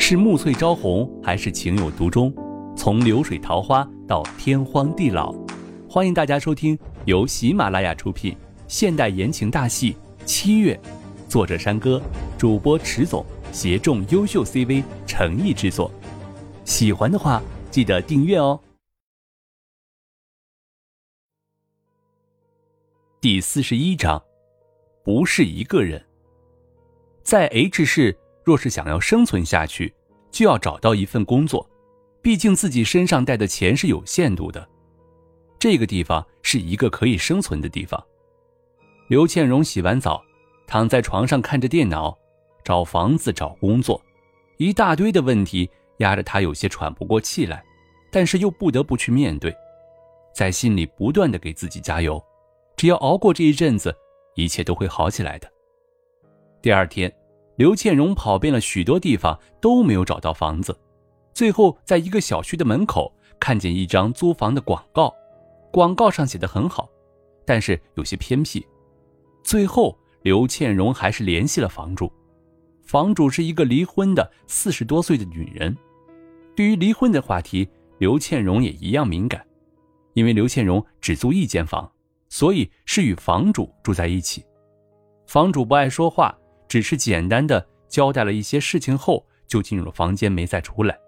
是暮翠朝红，还是情有独钟？从流水桃花到天荒地老，欢迎大家收听由喜马拉雅出品现代言情大戏《七月》，作者山歌，主播迟总，协众优秀 CV 诚意制作。喜欢的话，记得订阅哦。第四十一章，不是一个人。在 H 市，若是想要生存下去，就要找到一份工作。毕竟自己身上带的钱是有限度的。这个地方是一个可以生存的地方。刘倩荣洗完澡，躺在床上看着电脑，找房子、找工作，一大堆的问题压着她，有些喘不过气来，但是又不得不去面对，在心里不断的给自己加油，只要熬过这一阵子，一切都会好起来的。第二天，刘倩荣跑遍了许多地方，都没有找到房子。最后，在一个小区的门口看见一张租房的广告，广告上写的很好，但是有些偏僻。最后，刘倩荣还是联系了房主。房主是一个离婚的四十多岁的女人。对于离婚的话题，刘倩荣也一样敏感，因为刘倩荣只租一间房，所以是与房主住在一起。房主不爱说话。只是简单的交代了一些事情后，就进入了房间，没再出来。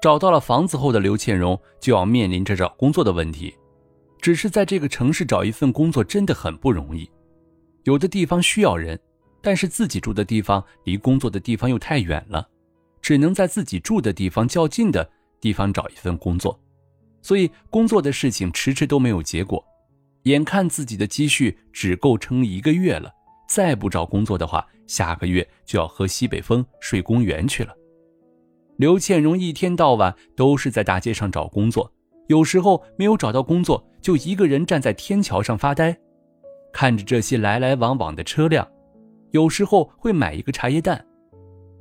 找到了房子后的刘倩荣就要面临着找工作的问题。只是在这个城市找一份工作真的很不容易，有的地方需要人，但是自己住的地方离工作的地方又太远了，只能在自己住的地方较近的地方找一份工作，所以工作的事情迟迟都没有结果。眼看自己的积蓄只够撑一个月了。再不找工作的话，下个月就要喝西北风、睡公园去了。刘倩荣一天到晚都是在大街上找工作，有时候没有找到工作，就一个人站在天桥上发呆，看着这些来来往往的车辆。有时候会买一个茶叶蛋，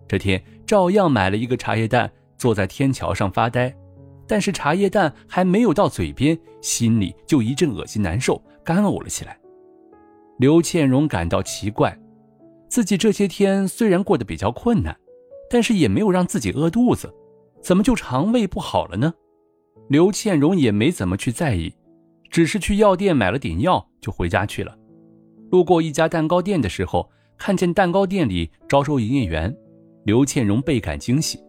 这天照样买了一个茶叶蛋，坐在天桥上发呆。但是茶叶蛋还没有到嘴边，心里就一阵恶心难受，干呕了起来。刘倩荣感到奇怪，自己这些天虽然过得比较困难，但是也没有让自己饿肚子，怎么就肠胃不好了呢？刘倩荣也没怎么去在意，只是去药店买了点药就回家去了。路过一家蛋糕店的时候，看见蛋糕店里招收营业员，刘倩荣倍感惊喜，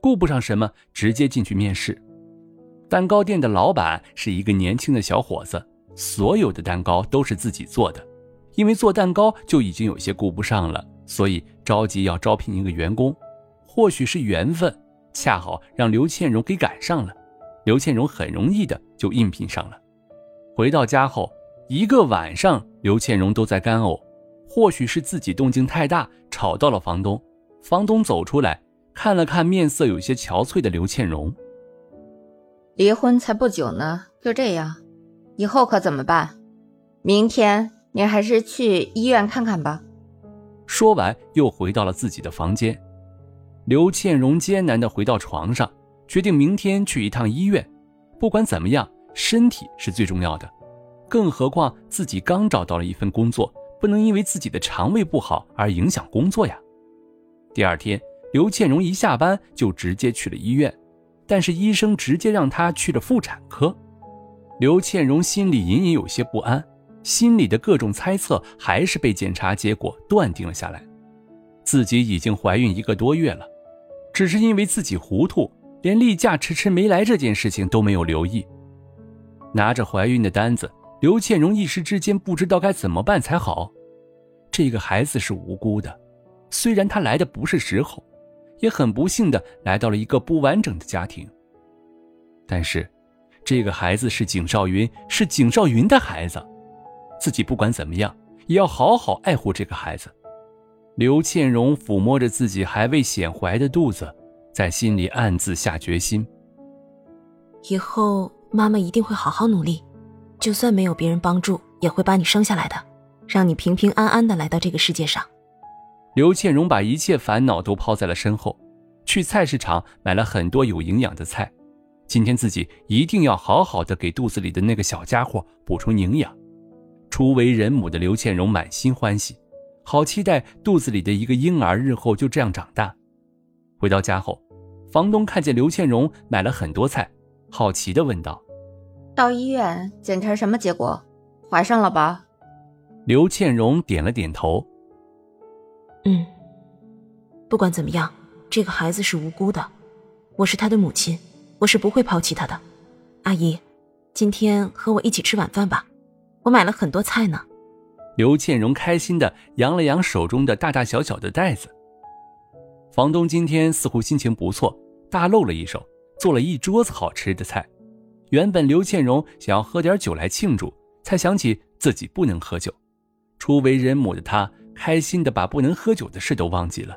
顾不上什么，直接进去面试。蛋糕店的老板是一个年轻的小伙子，所有的蛋糕都是自己做的。因为做蛋糕就已经有些顾不上了，所以着急要招聘一个员工。或许是缘分，恰好让刘倩荣给赶上了。刘倩荣很容易的就应聘上了。回到家后，一个晚上刘倩荣都在干呕。或许是自己动静太大，吵到了房东。房东走出来看了看面色有些憔悴的刘倩荣，离婚才不久呢，就这样，以后可怎么办？明天。你还是去医院看看吧。说完，又回到了自己的房间。刘倩荣艰难地回到床上，决定明天去一趟医院。不管怎么样，身体是最重要的。更何况自己刚找到了一份工作，不能因为自己的肠胃不好而影响工作呀。第二天，刘倩荣一下班就直接去了医院，但是医生直接让她去了妇产科。刘倩荣心里隐隐有些不安。心里的各种猜测还是被检查结果断定了下来，自己已经怀孕一个多月了，只是因为自己糊涂，连例假迟迟没来这件事情都没有留意。拿着怀孕的单子，刘倩荣一时之间不知道该怎么办才好。这个孩子是无辜的，虽然他来的不是时候，也很不幸的来到了一个不完整的家庭，但是，这个孩子是景少云，是景少云的孩子。自己不管怎么样，也要好好爱护这个孩子。刘倩荣抚摸着自己还未显怀的肚子，在心里暗自下决心：以后妈妈一定会好好努力，就算没有别人帮助，也会把你生下来的，让你平平安安的来到这个世界上。刘倩荣把一切烦恼都抛在了身后，去菜市场买了很多有营养的菜。今天自己一定要好好的给肚子里的那个小家伙补充营养。初为人母的刘倩荣满心欢喜，好期待肚子里的一个婴儿日后就这样长大。回到家后，房东看见刘倩荣买了很多菜，好奇的问道：“到医院检查什么结果？怀上了吧？”刘倩荣点了点头：“嗯，不管怎么样，这个孩子是无辜的，我是他的母亲，我是不会抛弃他的。阿姨，今天和我一起吃晚饭吧，我买了很多菜呢。”刘倩荣开心的扬了扬手中的大大小小的袋子。房东今天似乎心情不错，大露了一手，做了一桌子好吃的菜。原本刘倩荣想要喝点酒来庆祝，才想起自己不能喝酒。初为人母的她，开心的把不能喝酒的事都忘记了。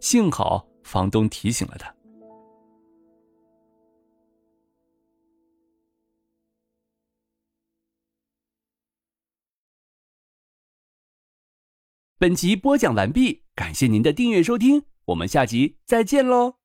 幸好房东提醒了她。本集播讲完毕，感谢您的订阅收听，我们下集再见喽。